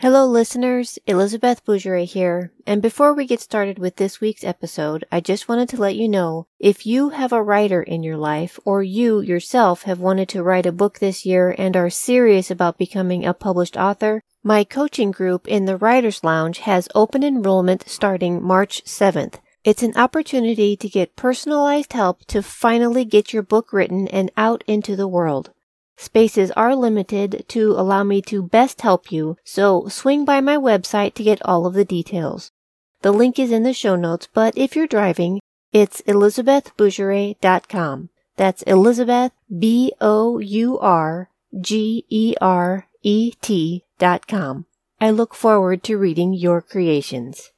Hello, listeners. Elizabeth Bourgeret here. And before we get started with this week's episode, I just wanted to let you know if you have a writer in your life or you yourself have wanted to write a book this year and are serious about becoming a published author, my coaching group in the Writers Lounge has open enrollment starting March 7th. It's an opportunity to get personalized help to finally get your book written and out into the world. Spaces are limited to allow me to best help you, so swing by my website to get all of the details. The link is in the show notes, but if you're driving, it's elizabethbourgeret.com. That's Elizabeth, B-O-U-R-G-E-R-E-T dot com. I look forward to reading your creations.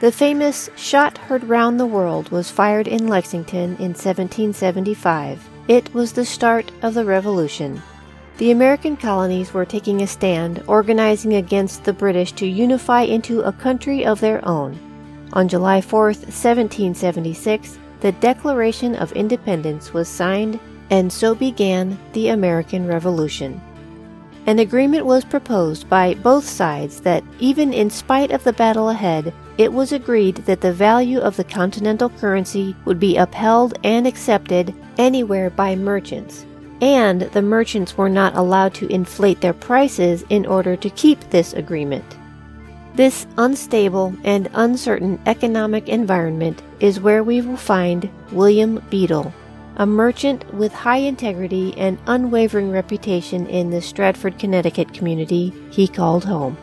The famous shot heard round the world was fired in Lexington in 1775. It was the start of the Revolution. The American colonies were taking a stand, organizing against the British to unify into a country of their own. On July 4, 1776, the Declaration of Independence was signed, and so began the American Revolution. An agreement was proposed by both sides that, even in spite of the battle ahead, it was agreed that the value of the continental currency would be upheld and accepted anywhere by merchants, and the merchants were not allowed to inflate their prices in order to keep this agreement. This unstable and uncertain economic environment is where we will find William Beadle, a merchant with high integrity and unwavering reputation in the Stratford, Connecticut community he called home.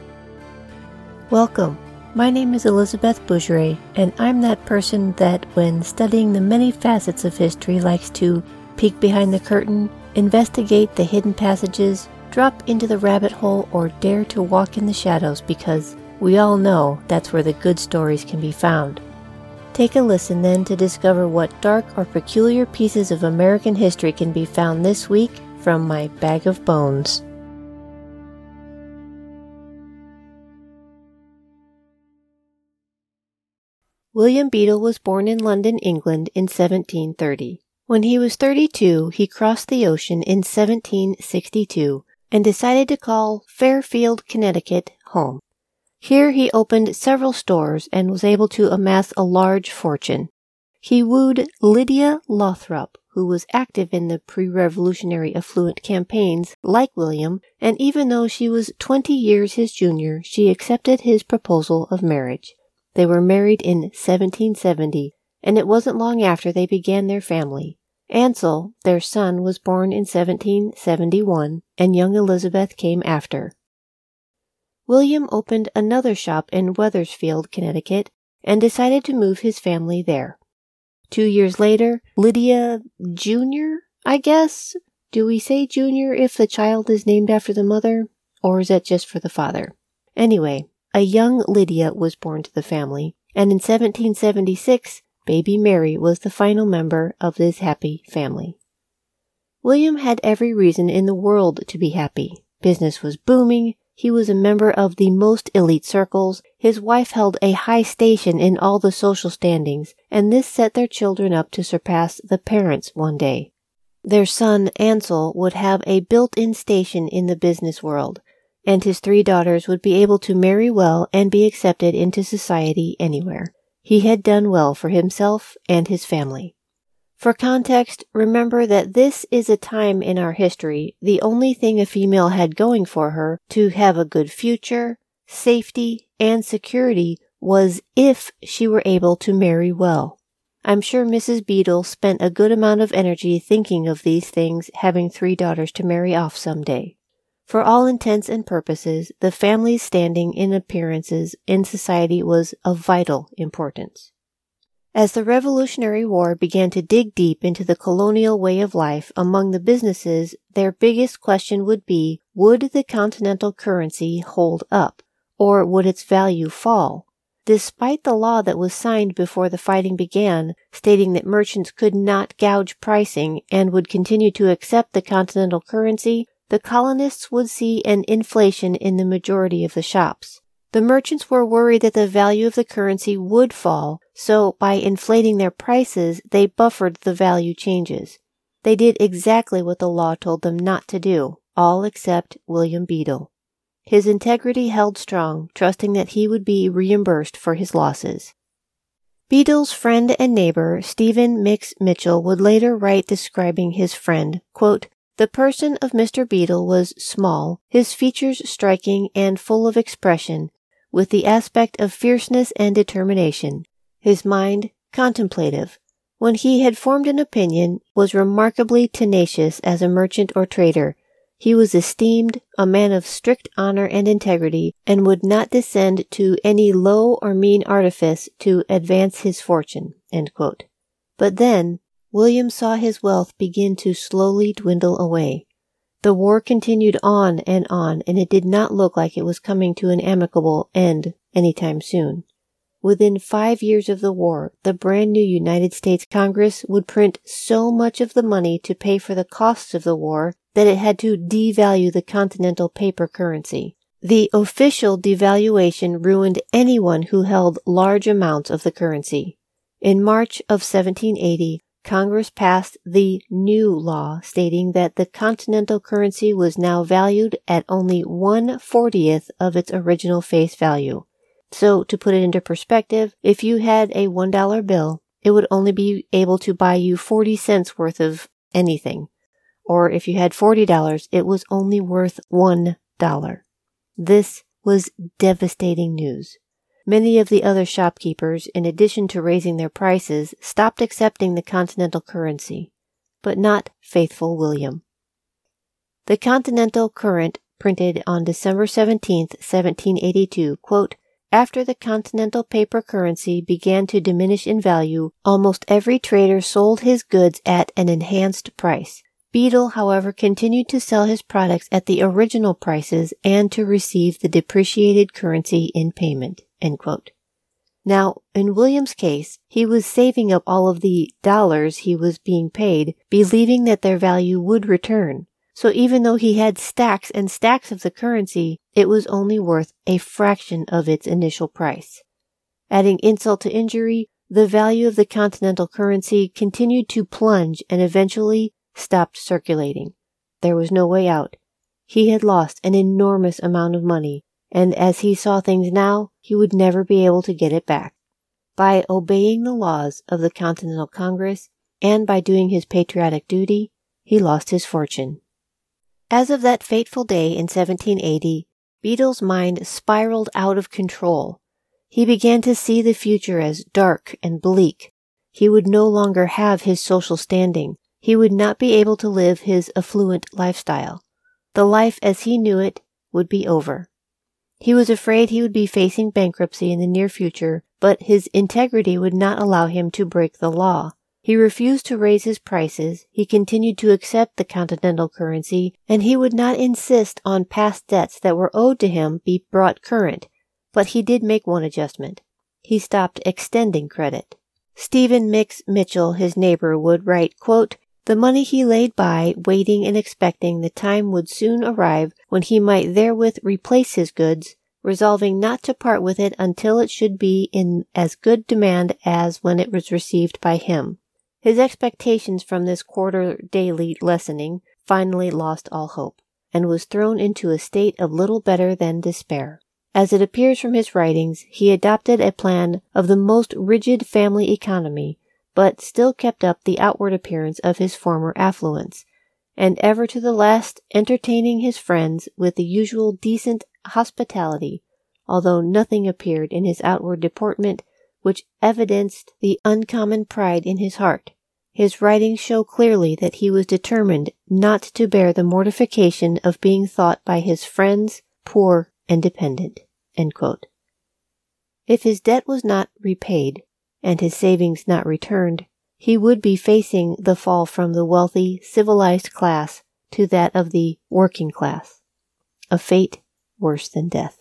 Welcome my name is Elizabeth Bourgeret, and I'm that person that, when studying the many facets of history, likes to peek behind the curtain, investigate the hidden passages, drop into the rabbit hole, or dare to walk in the shadows because we all know that's where the good stories can be found. Take a listen then to discover what dark or peculiar pieces of American history can be found this week from my bag of bones. William Beadle was born in London, England in 1730. When he was 32, he crossed the ocean in 1762 and decided to call Fairfield, Connecticut home. Here he opened several stores and was able to amass a large fortune. He wooed Lydia Lothrop, who was active in the pre-revolutionary affluent campaigns like William, and even though she was 20 years his junior, she accepted his proposal of marriage. They were married in 1770, and it wasn't long after they began their family. Ansel, their son, was born in 1771, and young Elizabeth came after. William opened another shop in Wethersfield, Connecticut, and decided to move his family there. Two years later, Lydia Jr., I guess? Do we say Jr. if the child is named after the mother, or is that just for the father? Anyway, a young Lydia was born to the family, and in 1776, baby Mary was the final member of this happy family. William had every reason in the world to be happy. Business was booming, he was a member of the most elite circles, his wife held a high station in all the social standings, and this set their children up to surpass the parents one day. Their son Ansel would have a built-in station in the business world, and his three daughters would be able to marry well and be accepted into society anywhere. He had done well for himself and his family. For context, remember that this is a time in our history the only thing a female had going for her to have a good future, safety, and security was if she were able to marry well. I'm sure Mrs. Beadle spent a good amount of energy thinking of these things having three daughters to marry off some day. For all intents and purposes, the family's standing in appearances in society was of vital importance. As the Revolutionary War began to dig deep into the colonial way of life among the businesses, their biggest question would be, would the continental currency hold up? Or would its value fall? Despite the law that was signed before the fighting began, stating that merchants could not gouge pricing and would continue to accept the continental currency, the colonists would see an inflation in the majority of the shops. The merchants were worried that the value of the currency would fall, so by inflating their prices, they buffered the value changes. They did exactly what the law told them not to do, all except William Beadle. His integrity held strong, trusting that he would be reimbursed for his losses. Beadle's friend and neighbor, Stephen Mix Mitchell, would later write describing his friend, quote, The person of Mr. Beadle was small, his features striking and full of expression, with the aspect of fierceness and determination, his mind contemplative. When he had formed an opinion, was remarkably tenacious as a merchant or trader, he was esteemed a man of strict honor and integrity, and would not descend to any low or mean artifice to advance his fortune. But then William saw his wealth begin to slowly dwindle away. The war continued on and on, and it did not look like it was coming to an amicable end any time soon. Within five years of the war, the brand new United States Congress would print so much of the money to pay for the costs of the war that it had to devalue the continental paper currency. The official devaluation ruined anyone who held large amounts of the currency. In March of 1780, Congress passed the new law stating that the continental currency was now valued at only one fortieth of its original face value. So, to put it into perspective, if you had a $1 bill, it would only be able to buy you 40 cents worth of anything or if you had $40, it was only worth $1. This was devastating news. Many of the other shopkeepers, in addition to raising their prices, stopped accepting the continental currency, but not faithful William. The Connecticut Courant, printed on December 17, 1782, quote, after the continental paper currency began to diminish in value, almost every trader sold his goods at an enhanced price. Beadle, however, continued to sell his products at the original prices and to receive the depreciated currency in payment. Now, in William's case, he was saving up all of the dollars he was being paid, believing that their value would return. So even though he had stacks and stacks of the currency, it was only worth a fraction of its initial price. Adding insult to injury, the value of the continental currency continued to plunge and eventually stopped circulating. There was no way out. He had lost an enormous amount of money, and as he saw things now, he would never be able to get it back. By obeying the laws of the Continental Congress and by doing his patriotic duty, he lost his fortune. As of that fateful day in 1780, Beadle's mind spiraled out of control. He began to see the future as dark and bleak. He would no longer have his social standing he would not be able to live his affluent lifestyle. The life as he knew it would be over. He was afraid he would be facing bankruptcy in the near future, but his integrity would not allow him to break the law. He refused to raise his prices, he continued to accept the continental currency, and he would not insist on past debts that were owed to him be brought current. But he did make one adjustment. He stopped extending credit. Stephen Mix Mitchell, his neighbor, would write, quote, the money he laid by, waiting and expecting the time would soon arrive when he might therewith replace his goods, resolving not to part with it until it should be in as good demand as when it was received by him. His expectations from this quarter daily lessening finally lost all hope, and was thrown into a state of little better than despair. As it appears from his writings, he adopted a plan of the most rigid family economy, but still kept up the outward appearance of his former affluence, and ever to the last entertaining his friends with the usual decent hospitality, although nothing appeared in his outward deportment which evidenced the uncommon pride in his heart. His writings show clearly that he was determined not to bear the mortification of being thought by his friends poor and dependent. If his debt was not repaid, and his savings not returned, he would be facing the fall from the wealthy, civilized class to that of the working class, a fate worse than death.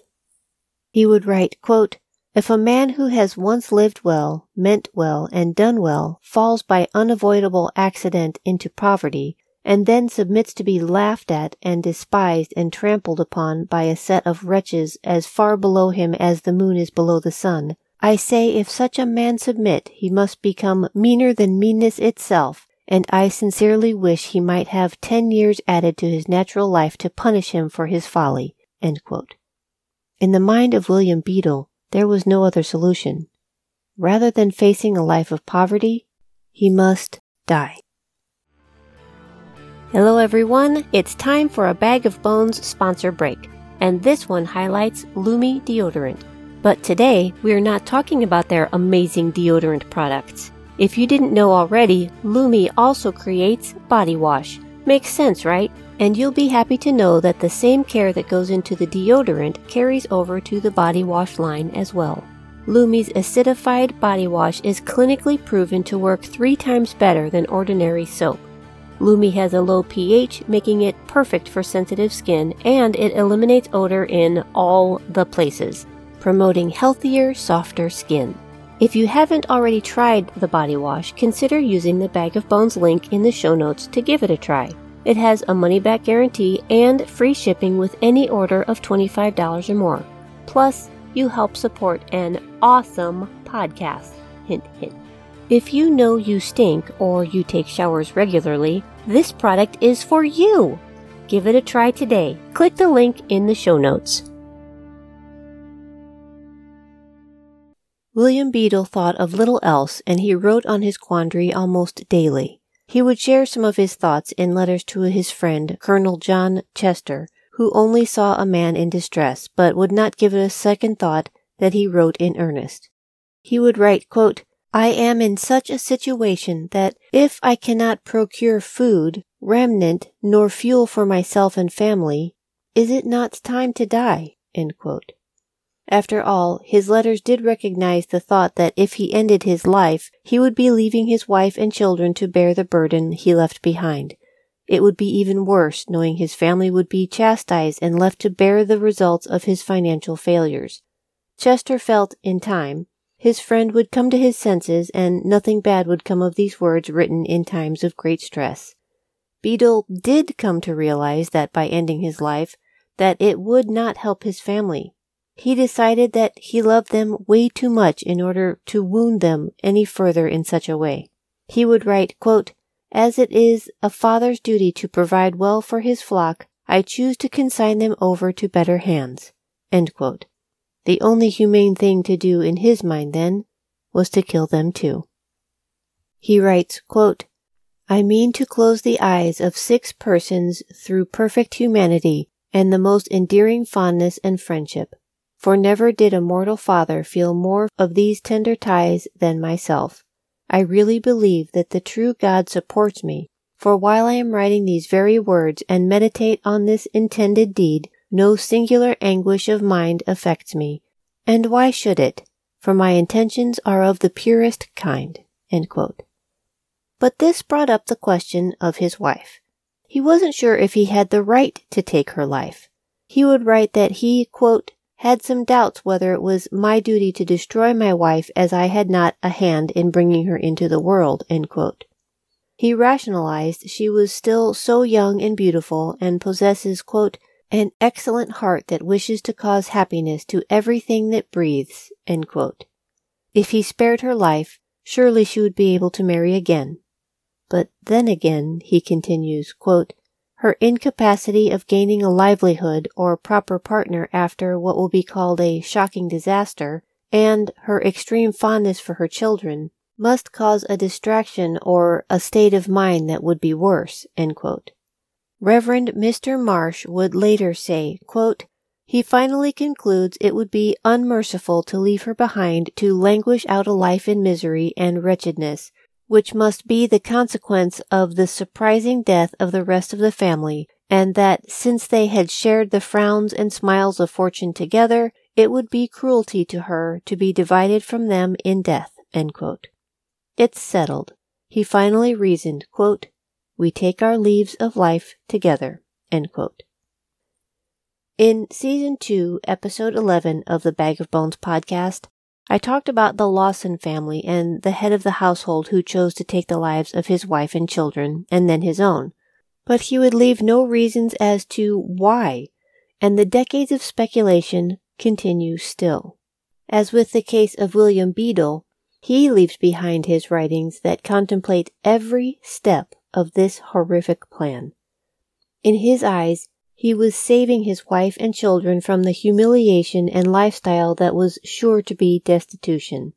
He would write, quote, if a man who has once lived well, meant well, and done well falls by unavoidable accident into poverty, and then submits to be laughed at and despised and trampled upon by a set of wretches as far below him as the moon is below the sun, I say if such a man submit, he must become meaner than meanness itself, and I sincerely wish he might have ten years added to his natural life to punish him for his folly. In the mind of William Beadle, there was no other solution. Rather than facing a life of poverty, he must die. Hello, everyone. It's time for a Bag of Bones sponsor break, and this one highlights Lume deodorant. But today, we are not talking about their amazing deodorant products. If you didn't know already, Lume also creates body wash. Makes sense, right? And you'll be happy to know that the same care that goes into the deodorant carries over to the body wash line as well. Lume's acidified body wash is clinically proven to work three times better than ordinary soap. Lume has a low pH, making it perfect for sensitive skin, and it eliminates odor in all the places promoting healthier, softer skin. If you haven't already tried the body wash, consider using the Bag of Bones link in the show notes to give it a try. It has a money back guarantee and free shipping with any order of $25 or more. Plus, you help support an awesome podcast. Hint, hint. If you know you stink or you take showers regularly, this product is for you. Give it a try today. Click the link in the show notes. William Beadle thought of little else, and he wrote on his quandary almost daily. He would share some of his thoughts in letters to his friend, Colonel John Chester, who only saw a man in distress, but would not give it a second thought that he wrote in earnest. He would write, quote, I am in such a situation that if I cannot procure food, remnant, nor fuel for myself and family, is it not time to die? After all, his letters did recognize the thought that if he ended his life, he would be leaving his wife and children to bear the burden he left behind. It would be even worse knowing his family would be chastised and left to bear the results of his financial failures. Chester felt, in time, his friend would come to his senses and nothing bad would come of these words written in times of great stress. Beadle did come to realize that by ending his life, that it would not help his family. He decided that he loved them way too much in order to wound them any further in such a way. He would write, quote, As it is a father's duty to provide well for his flock, I choose to consign them over to better hands. The only humane thing to do in his mind then was to kill them too. He writes, quote, I mean to close the eyes of six persons through perfect humanity and the most endearing fondness and friendship for never did a mortal father feel more of these tender ties than myself. I really believe that the true God supports me, for while I am writing these very words and meditate on this intended deed, no singular anguish of mind affects me. And why should it? For my intentions are of the purest kind. But this brought up the question of his wife. He wasn't sure if he had the right to take her life. He would write that he, quote, had some doubts whether it was my duty to destroy my wife as I had not a hand in bringing her into the world. He rationalized she was still so young and beautiful and possesses, quote, an excellent heart that wishes to cause happiness to everything that breathes. If he spared her life, surely she would be able to marry again. But then again, he continues, quote, her incapacity of gaining a livelihood or proper partner after what will be called a shocking disaster, and her extreme fondness for her children, must cause a distraction or a state of mind that would be worse. Reverend Mr. Marsh would later say, quote, he finally concludes it would be unmerciful to leave her behind to languish out a life in misery and wretchedness, which must be the consequence of the surprising death of the rest of the family, and that since they had shared the frowns and smiles of fortune together, it would be cruelty to her to be divided from them in death. It's settled. He finally reasoned, quote, We take our leaves of life together. In season 2, episode 11 of the Bag of Bones podcast, I talked about the Lawson family and the head of the household who chose to take the lives of his wife and children, and then his own. But he would leave no reasons as to why, and the decades of speculation continue still. As with the case of William Beadle, he leaves behind his writings that contemplate every step of this horrific plan. In his eyes, he was saving his wife and children from the humiliation and lifestyle that was sure to be destitution.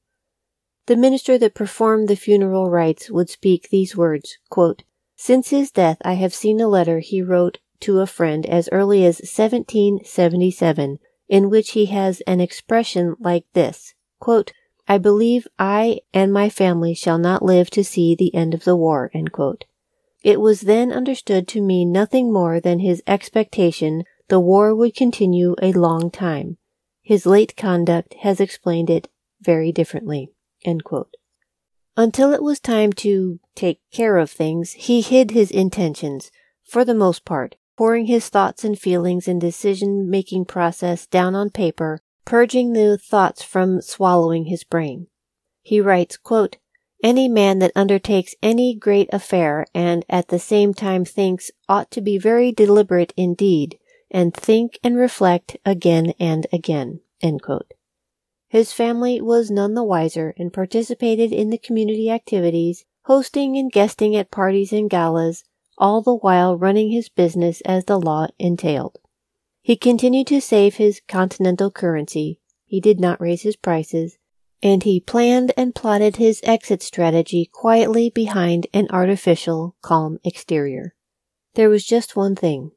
The minister that performed the funeral rites would speak these words quote, Since his death, I have seen a letter he wrote to a friend as early as 1777, in which he has an expression like this quote, I believe I and my family shall not live to see the end of the war. It was then understood to mean nothing more than his expectation the war would continue a long time. His late conduct has explained it very differently. Until it was time to take care of things, he hid his intentions, for the most part, pouring his thoughts and feelings and decision making process down on paper purging the thoughts from swallowing his brain. He writes, quote, any man that undertakes any great affair and at the same time thinks ought to be very deliberate indeed and think and reflect again and again. His family was none the wiser and participated in the community activities, hosting and guesting at parties and galas, all the while running his business as the law entailed. He continued to save his continental currency. He did not raise his prices. And he planned and plotted his exit strategy quietly behind an artificial, calm exterior. There was just one thing.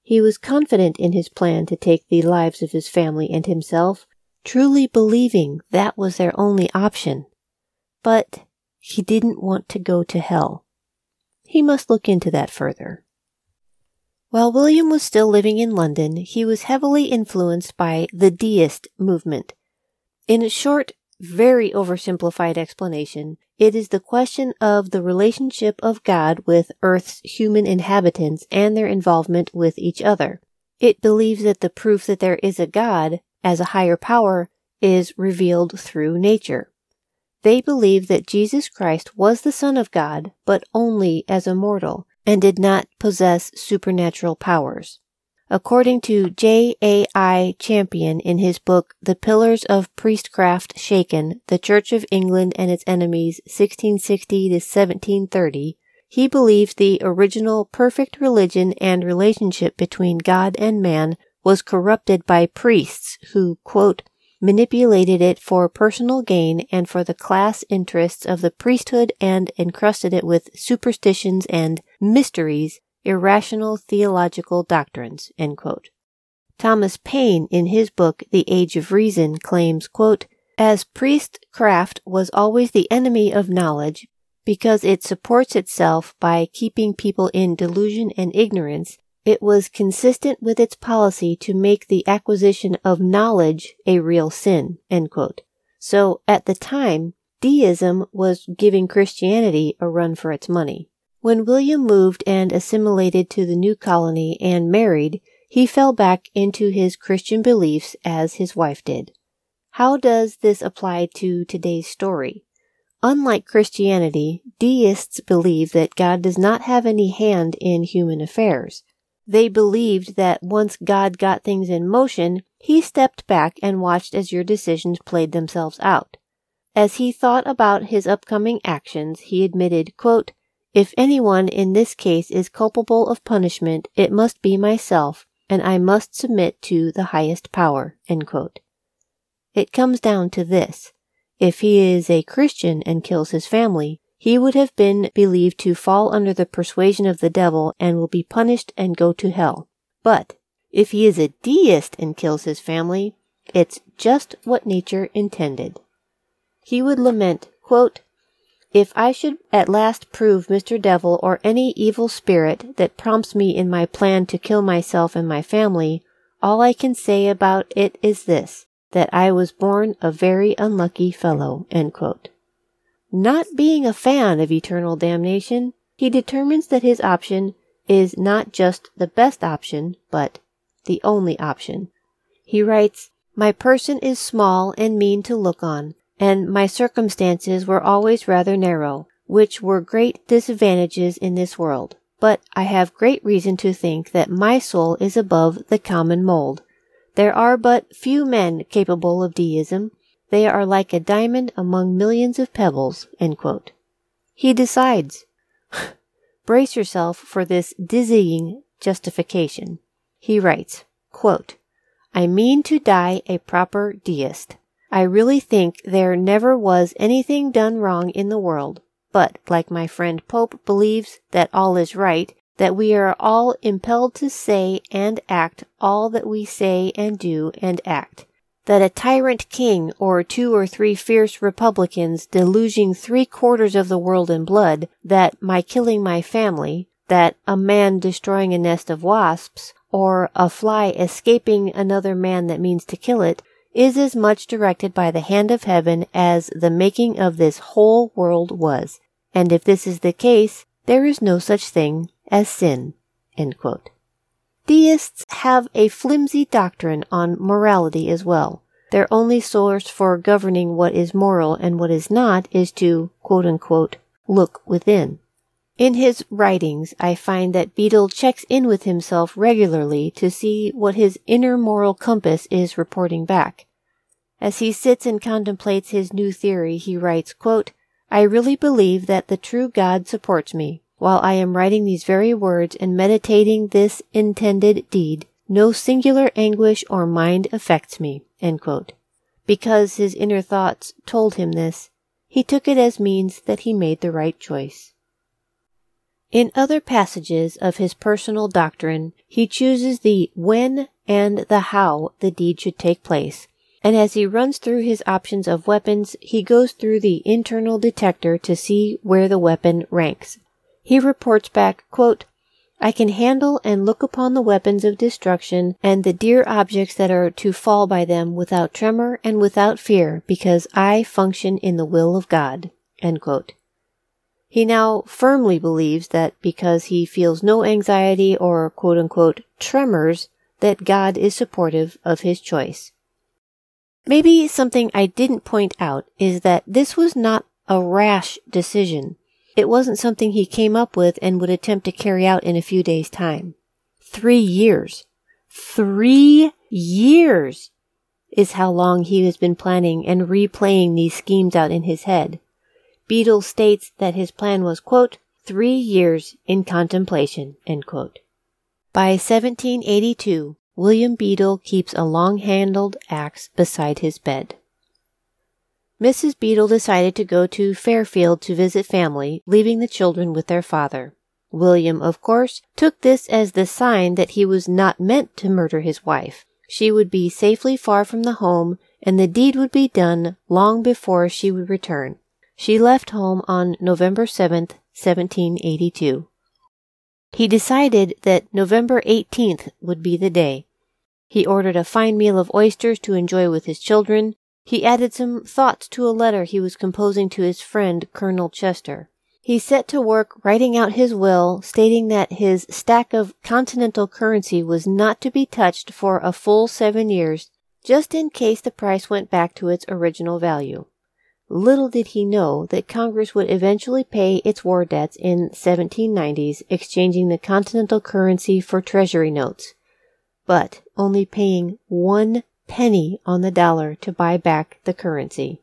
He was confident in his plan to take the lives of his family and himself, truly believing that was their only option. But he didn't want to go to hell. He must look into that further. While William was still living in London, he was heavily influenced by the deist movement. In a short, very oversimplified explanation, it is the question of the relationship of God with Earth's human inhabitants and their involvement with each other. It believes that the proof that there is a God, as a higher power, is revealed through nature. They believe that Jesus Christ was the Son of God, but only as a mortal, and did not possess supernatural powers. According to J. A. I. Champion in his book The Pillars of Priestcraft Shaken, The Church of England and Its Enemies 1660 to 1730, he believes the original perfect religion and relationship between God and man was corrupted by priests who, quote, manipulated it for personal gain and for the class interests of the priesthood and encrusted it with superstitions and mysteries, irrational theological doctrines. Thomas Paine, in his book The Age of Reason, claims, quote, as priestcraft was always the enemy of knowledge, because it supports itself by keeping people in delusion and ignorance, it was consistent with its policy to make the acquisition of knowledge a real sin. So at the time, deism was giving Christianity a run for its money. When William moved and assimilated to the new colony and married, he fell back into his Christian beliefs as his wife did. How does this apply to today's story? Unlike Christianity, deists believe that God does not have any hand in human affairs. They believed that once God got things in motion, he stepped back and watched as your decisions played themselves out. As he thought about his upcoming actions, he admitted, quote, if anyone in this case is culpable of punishment, it must be myself, and I must submit to the highest power. It comes down to this. If he is a Christian and kills his family, he would have been believed to fall under the persuasion of the devil and will be punished and go to hell. But if he is a deist and kills his family, it's just what nature intended. He would lament, quote, if I should at last prove Mr. Devil or any evil spirit that prompts me in my plan to kill myself and my family, all I can say about it is this, that I was born a very unlucky fellow. Not being a fan of eternal damnation, he determines that his option is not just the best option, but the only option. He writes, My person is small and mean to look on, and my circumstances were always rather narrow, which were great disadvantages in this world. But I have great reason to think that my soul is above the common mold. There are but few men capable of deism, They are like a diamond among millions of pebbles. He decides. Brace yourself for this dizzying justification. He writes, quote, I mean to die a proper deist. I really think there never was anything done wrong in the world, but, like my friend Pope believes that all is right, that we are all impelled to say and act all that we say and do and act. That a tyrant king or two or three fierce republicans deluging three quarters of the world in blood, that my killing my family, that a man destroying a nest of wasps, or a fly escaping another man that means to kill it, is as much directed by the hand of heaven as the making of this whole world was. And if this is the case, there is no such thing as sin. Deists have a flimsy doctrine on morality as well. Their only source for governing what is moral and what is not is to, unquote, look within. In his writings, I find that Beadle checks in with himself regularly to see what his inner moral compass is reporting back. As he sits and contemplates his new theory, he writes, quote, I really believe that the true God supports me. While I am writing these very words and meditating this intended deed, no singular anguish or mind affects me. Because his inner thoughts told him this, he took it as means that he made the right choice. In other passages of his personal doctrine, he chooses the when and the how the deed should take place, and as he runs through his options of weapons, he goes through the internal detector to see where the weapon ranks. He reports back, quote, I can handle and look upon the weapons of destruction and the dear objects that are to fall by them without tremor and without fear, because I function in the will of God. He now firmly believes that because he feels no anxiety or quote unquote tremors, that God is supportive of his choice. Maybe something I didn't point out is that this was not a rash decision. It wasn't something he came up with and would attempt to carry out in a few days' time. Three years. Three years is how long he has been planning and replaying these schemes out in his head. Beadle states that his plan was, quote, three years in contemplation, By 1782, William Beadle keeps a long-handled axe beside his bed. Mrs. Beadle decided to go to Fairfield to visit family, leaving the children with their father. William, of course, took this as the sign that he was not meant to murder his wife. She would be safely far from the home, and the deed would be done long before she would return. She left home on November 7th, 1782. He decided that November 18th would be the day. He ordered a fine meal of oysters to enjoy with his children. He added some thoughts to a letter he was composing to his friend Colonel Chester. He set to work writing out his will, stating that his stack of continental currency was not to be touched for a full seven years, just in case the price went back to its original value. Little did he know that Congress would eventually pay its war debts in 1790s, exchanging the continental currency for treasury notes, but only paying one penny on the dollar to buy back the currency.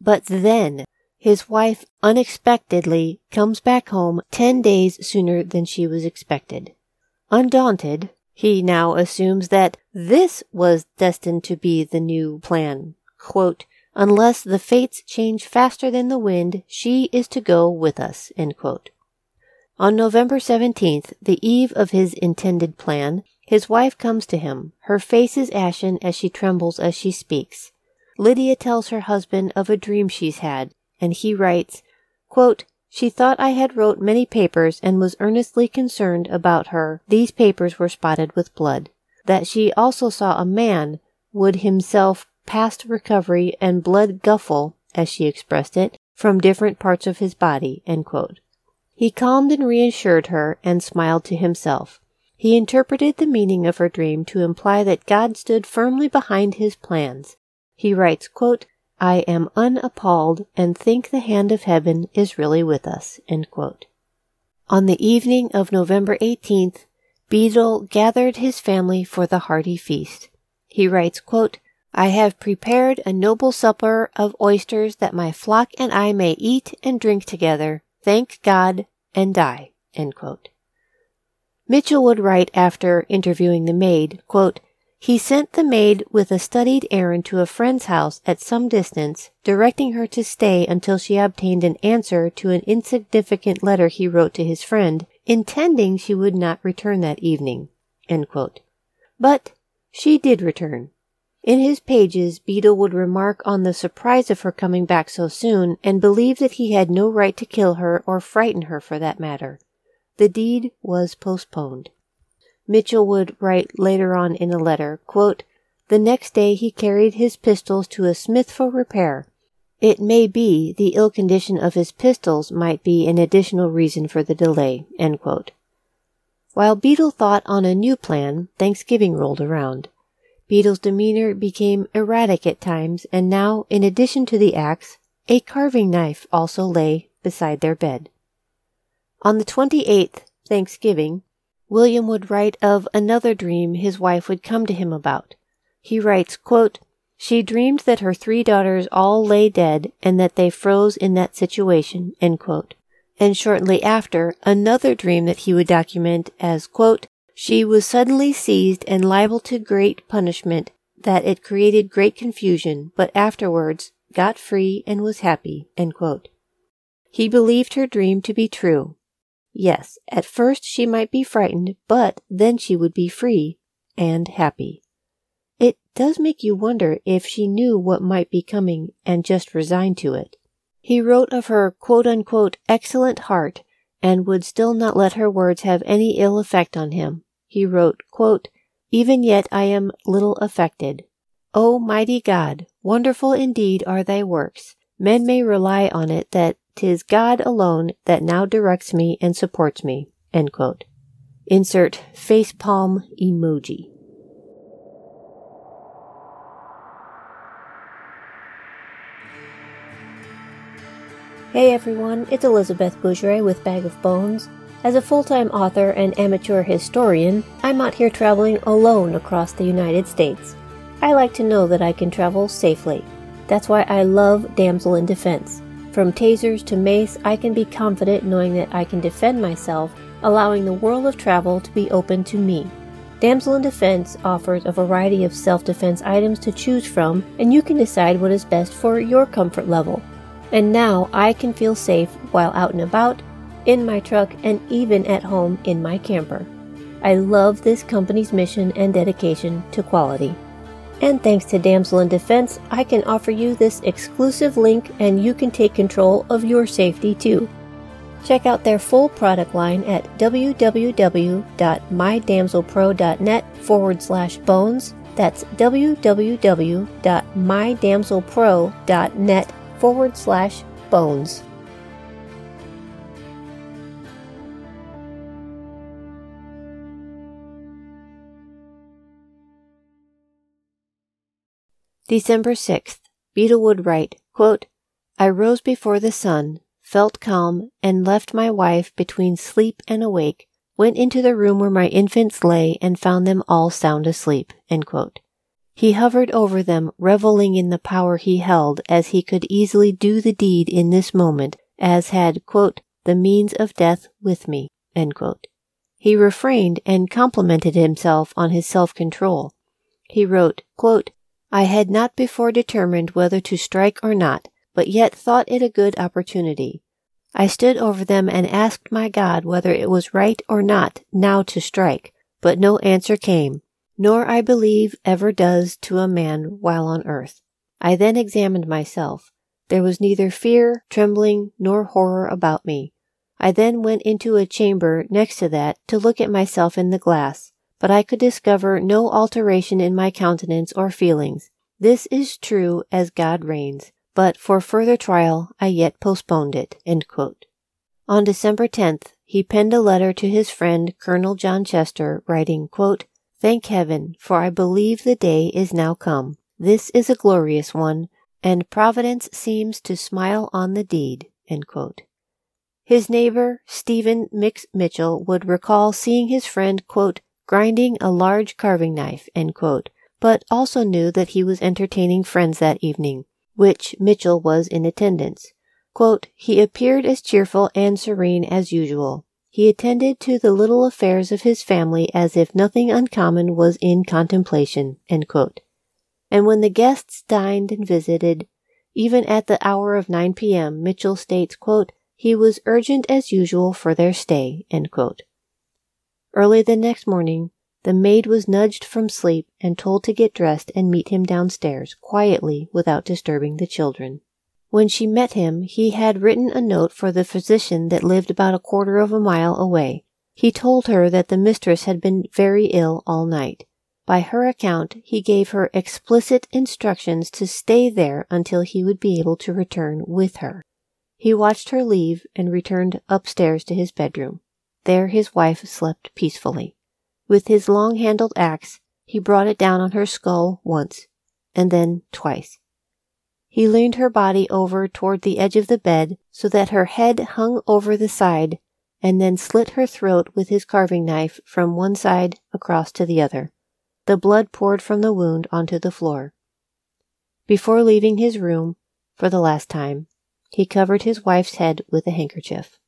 But then his wife unexpectedly comes back home ten days sooner than she was expected. Undaunted, he now assumes that this was destined to be the new plan. Quote, Unless the fates change faster than the wind, she is to go with us. On November 17th, the eve of his intended plan, his wife comes to him. Her face is ashen as she trembles as she speaks. Lydia tells her husband of a dream she's had, and he writes, quote, She thought I had wrote many papers and was earnestly concerned about her. These papers were spotted with blood. That she also saw a man would himself past recovery and blood guffle, as she expressed it, from different parts of his body. He calmed and reassured her and smiled to himself. He interpreted the meaning of her dream to imply that God stood firmly behind his plans. He writes, quote, I am unappalled and think the hand of heaven is really with us. On the evening of November 18th, Beadle gathered his family for the hearty feast. He writes, quote, I have prepared a noble supper of oysters that my flock and I may eat and drink together, thank God, and die. Mitchell would write after interviewing the maid, quote, he sent the maid with a studied errand to a friend's house at some distance, directing her to stay until she obtained an answer to an insignificant letter he wrote to his friend, intending she would not return that evening. But she did return. In his pages, Beadle would remark on the surprise of her coming back so soon, and believe that he had no right to kill her or frighten her for that matter. The deed was postponed. Mitchell would write later on in a letter, quote, The next day he carried his pistols to a smith for repair. It may be the ill condition of his pistols might be an additional reason for the delay. While Beadle thought on a new plan, Thanksgiving rolled around. Beadle's demeanor became erratic at times, and now, in addition to the axe, a carving knife also lay beside their bed. On the 28th, Thanksgiving, William would write of another dream his wife would come to him about. He writes, quote, She dreamed that her three daughters all lay dead and that they froze in that situation, And shortly after, another dream that he would document as, quote, She was suddenly seized and liable to great punishment, that it created great confusion, but afterwards got free and was happy, He believed her dream to be true, Yes, at first she might be frightened, but then she would be free and happy. It does make you wonder if she knew what might be coming and just resigned to it. He wrote of her excellent heart and would still not let her words have any ill effect on him. He wrote, quote, Even yet I am little affected. O mighty God, wonderful indeed are thy works. Men may rely on it that 'Tis God alone that now directs me and supports me. Insert facepalm emoji. Hey everyone, it's Elizabeth Bourgeret with Bag of Bones. As a full time author and amateur historian, I'm out here traveling alone across the United States. I like to know that I can travel safely. That's why I love Damsel in Defense. From tasers to mace, I can be confident knowing that I can defend myself, allowing the world of travel to be open to me. Damsel in Defense offers a variety of self defense items to choose from, and you can decide what is best for your comfort level. And now I can feel safe while out and about, in my truck, and even at home in my camper. I love this company's mission and dedication to quality. And thanks to Damsel in Defense, I can offer you this exclusive link and you can take control of your safety too. Check out their full product line at www.mydamselpro.net forward slash bones. That's www.mydamselpro.net forward slash bones. December 6th. Beadle would write, quote, I rose before the sun, felt calm, and left my wife between sleep and awake, went into the room where my infants lay, and found them all sound asleep. He hovered over them, reveling in the power he held, as he could easily do the deed in this moment, as had, quote, the means of death with me. He refrained and complimented himself on his self control. He wrote, quote, I had not before determined whether to strike or not, but yet thought it a good opportunity. I stood over them and asked my God whether it was right or not now to strike, but no answer came, nor I believe ever does to a man while on earth. I then examined myself. There was neither fear, trembling, nor horror about me. I then went into a chamber next to that to look at myself in the glass but I could discover no alteration in my countenance or feelings. This is true as God reigns, but for further trial I yet postponed it. On December 10th, he penned a letter to his friend Colonel John Chester, writing, quote, Thank heaven, for I believe the day is now come. This is a glorious one, and Providence seems to smile on the deed. His neighbor, Stephen Mix Mitchell, would recall seeing his friend, quote, grinding a large carving knife, but also knew that he was entertaining friends that evening, which Mitchell was in attendance. Quote, he appeared as cheerful and serene as usual. He attended to the little affairs of his family as if nothing uncommon was in contemplation. And when the guests dined and visited, even at the hour of 9 p.m., Mitchell states, quote, he was urgent as usual for their stay. Early the next morning, the maid was nudged from sleep and told to get dressed and meet him downstairs quietly without disturbing the children. When she met him, he had written a note for the physician that lived about a quarter of a mile away. He told her that the mistress had been very ill all night. By her account, he gave her explicit instructions to stay there until he would be able to return with her. He watched her leave and returned upstairs to his bedroom. There his wife slept peacefully. With his long handled axe, he brought it down on her skull once, and then twice. He leaned her body over toward the edge of the bed so that her head hung over the side, and then slit her throat with his carving knife from one side across to the other. The blood poured from the wound onto the floor. Before leaving his room, for the last time, he covered his wife's head with a handkerchief.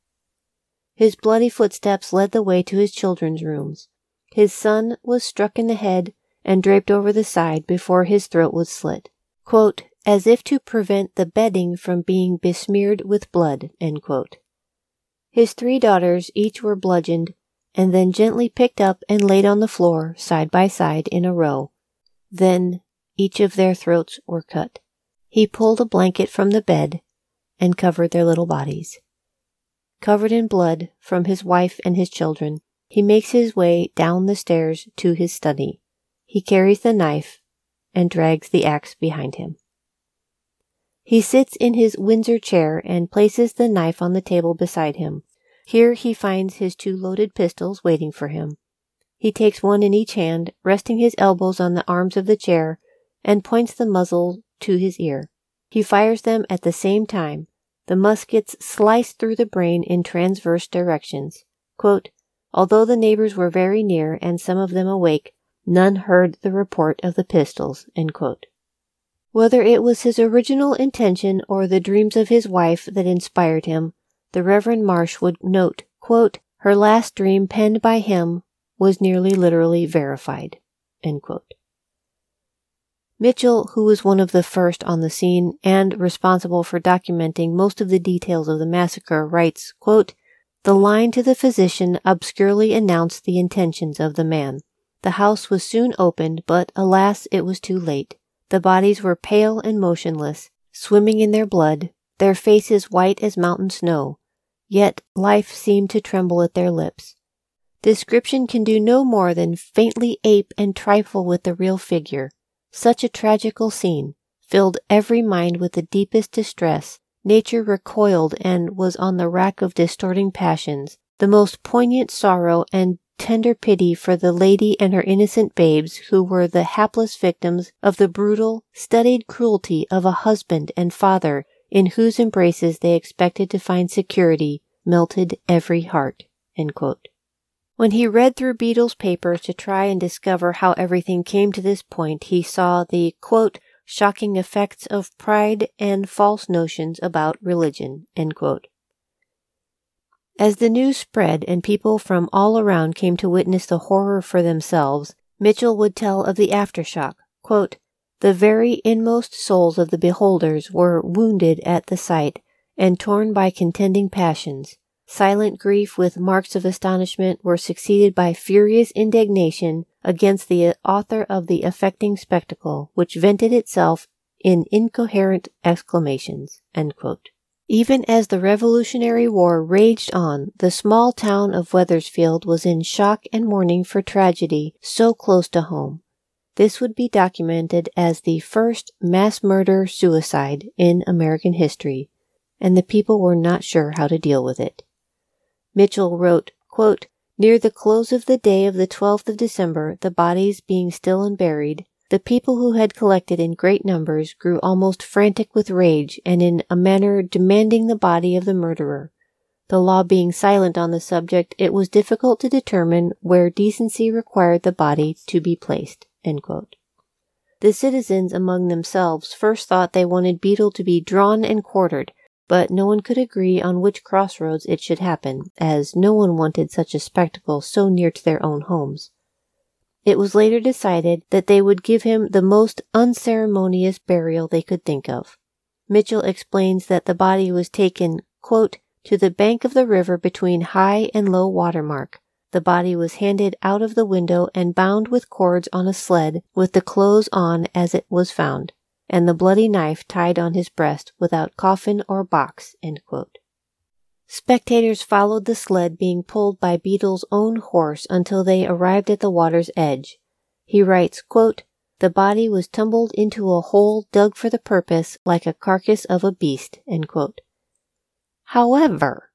His bloody footsteps led the way to his children's rooms. His son was struck in the head and draped over the side before his throat was slit. Quote, as if to prevent the bedding from being besmeared with blood. His three daughters each were bludgeoned and then gently picked up and laid on the floor side by side in a row. Then each of their throats were cut. He pulled a blanket from the bed and covered their little bodies. Covered in blood from his wife and his children, he makes his way down the stairs to his study. He carries the knife and drags the axe behind him. He sits in his Windsor chair and places the knife on the table beside him. Here he finds his two loaded pistols waiting for him. He takes one in each hand, resting his elbows on the arms of the chair, and points the muzzle to his ear. He fires them at the same time. The muskets sliced through the brain in transverse directions. Quote, Although the neighbors were very near and some of them awake, none heard the report of the pistols. Whether it was his original intention or the dreams of his wife that inspired him, the Reverend Marsh would note, quote, her last dream penned by him was nearly literally verified. Mitchell, who was one of the first on the scene and responsible for documenting most of the details of the massacre, writes, quote, The line to the physician obscurely announced the intentions of the man. The house was soon opened, but alas, it was too late. The bodies were pale and motionless, swimming in their blood, their faces white as mountain snow, yet life seemed to tremble at their lips. Description can do no more than faintly ape and trifle with the real figure. Such a tragical scene filled every mind with the deepest distress. Nature recoiled and was on the rack of distorting passions. The most poignant sorrow and tender pity for the lady and her innocent babes who were the hapless victims of the brutal, studied cruelty of a husband and father in whose embraces they expected to find security melted every heart. When he read through Beadle's papers to try and discover how everything came to this point, he saw the quote, shocking effects of pride and false notions about religion. As the news spread and people from all around came to witness the horror for themselves, Mitchell would tell of the aftershock. Quote, the very inmost souls of the beholders were wounded at the sight and torn by contending passions. Silent grief with marks of astonishment were succeeded by furious indignation against the author of the affecting spectacle, which vented itself in incoherent exclamations. Even as the Revolutionary War raged on, the small town of Wethersfield was in shock and mourning for tragedy so close to home. This would be documented as the first mass murder suicide in American history, and the people were not sure how to deal with it. Mitchell wrote, quote, Near the close of the day of the 12th of December, the bodies being still unburied, the people who had collected in great numbers grew almost frantic with rage and in a manner demanding the body of the murderer. The law being silent on the subject, it was difficult to determine where decency required the body to be placed. The citizens among themselves first thought they wanted Beadle to be drawn and quartered, but no one could agree on which crossroads it should happen, as no one wanted such a spectacle so near to their own homes. It was later decided that they would give him the most unceremonious burial they could think of. Mitchell explains that the body was taken, quote, to the bank of the river between high and low water mark. The body was handed out of the window and bound with cords on a sled with the clothes on as it was found and the bloody knife tied on his breast without coffin or box. Spectators followed the sled being pulled by Beadle's own horse until they arrived at the water's edge. He writes, quote, The body was tumbled into a hole dug for the purpose like a carcass of a beast. However,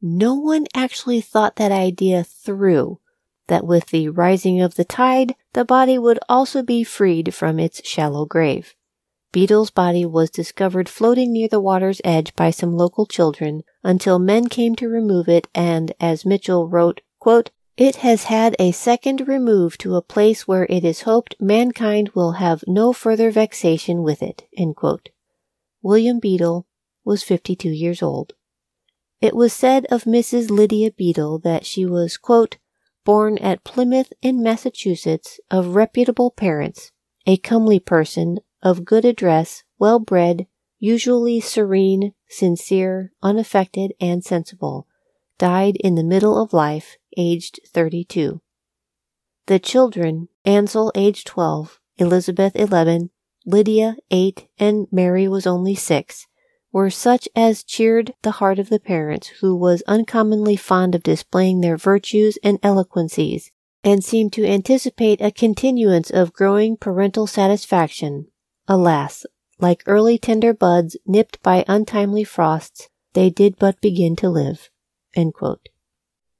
no one actually thought that idea through, that with the rising of the tide, the body would also be freed from its shallow grave. Beadle's body was discovered floating near the water's edge by some local children until men came to remove it and, as Mitchell wrote, quote, it has had a second remove to a place where it is hoped mankind will have no further vexation with it. William Beadle was 52 years old. It was said of Mrs. Lydia Beadle that she was, quote, born at Plymouth in Massachusetts of reputable parents, a comely person of good address, well bred, usually serene, sincere, unaffected, and sensible, died in the middle of life, aged 32. The children, Ansel aged 12, Elizabeth 11, Lydia 8, and Mary was only 6, were such as cheered the heart of the parents who was uncommonly fond of displaying their virtues and eloquencies, and seemed to anticipate a continuance of growing parental satisfaction Alas, like early tender buds nipped by untimely frosts, they did but begin to live.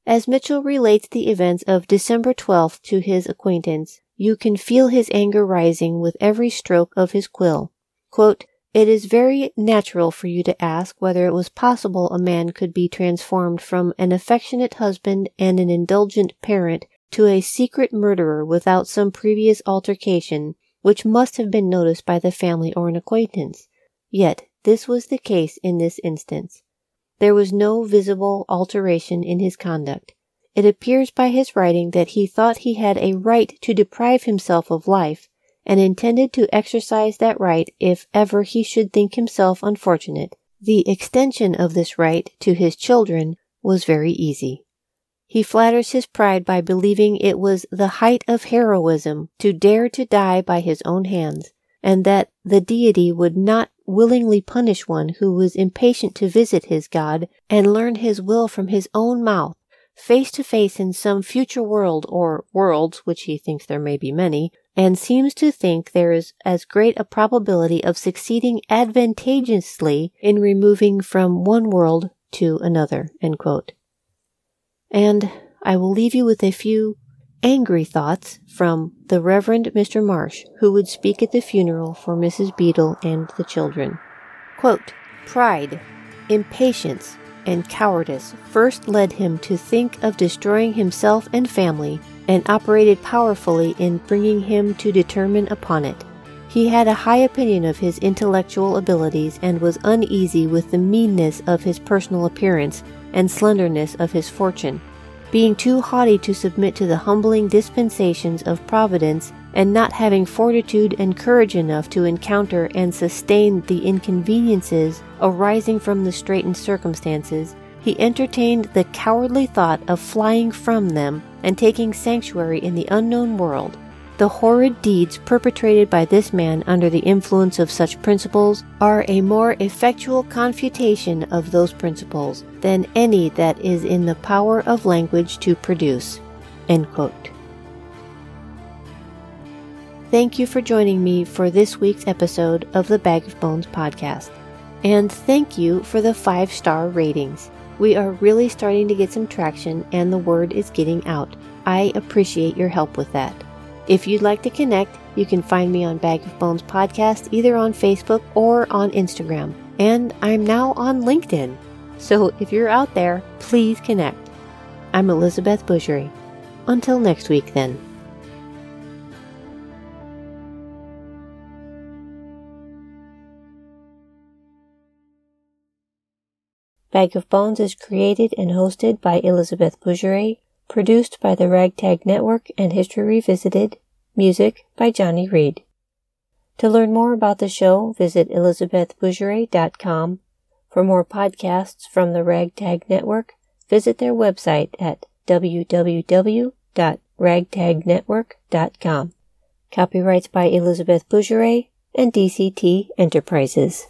As Mitchell relates the events of December 12th to his acquaintance, you can feel his anger rising with every stroke of his quill. Quote, it is very natural for you to ask whether it was possible a man could be transformed from an affectionate husband and an indulgent parent to a secret murderer without some previous altercation which must have been noticed by the family or an acquaintance. Yet this was the case in this instance. There was no visible alteration in his conduct. It appears by his writing that he thought he had a right to deprive himself of life, and intended to exercise that right if ever he should think himself unfortunate. The extension of this right to his children was very easy. He flatters his pride by believing it was the height of heroism to dare to die by his own hands, and that the deity would not willingly punish one who was impatient to visit his God and learn his will from his own mouth, face to face in some future world or worlds, which he thinks there may be many, and seems to think there is as great a probability of succeeding advantageously in removing from one world to another. And I will leave you with a few angry thoughts from the Reverend Mr. Marsh, who would speak at the funeral for Mrs. Beadle and the children. Quote, Pride, impatience, and cowardice first led him to think of destroying himself and family, and operated powerfully in bringing him to determine upon it. He had a high opinion of his intellectual abilities and was uneasy with the meanness of his personal appearance and slenderness of his fortune, being too haughty to submit to the humbling dispensations of Providence, and not having fortitude and courage enough to encounter and sustain the inconveniences arising from the straitened circumstances, he entertained the cowardly thought of flying from them and taking sanctuary in the unknown world, the horrid deeds perpetrated by this man under the influence of such principles are a more effectual confutation of those principles than any that is in the power of language to produce. Thank you for joining me for this week's episode of the Bag of Bones podcast. And thank you for the five star ratings. We are really starting to get some traction and the word is getting out. I appreciate your help with that. If you'd like to connect, you can find me on Bag of Bones Podcast either on Facebook or on Instagram. And I'm now on LinkedIn. So if you're out there, please connect. I'm Elizabeth Bourgeret. Until next week, then. Bag of Bones is created and hosted by Elizabeth Bourgeret produced by the Ragtag Network and History Revisited, music by Johnny Reed. To learn more about the show, visit elizabethbourgeret.com. For more podcasts from the Ragtag Network, visit their website at www.ragtagnetwork.com. Copyrights by Elizabeth Bourgeret and DCT Enterprises.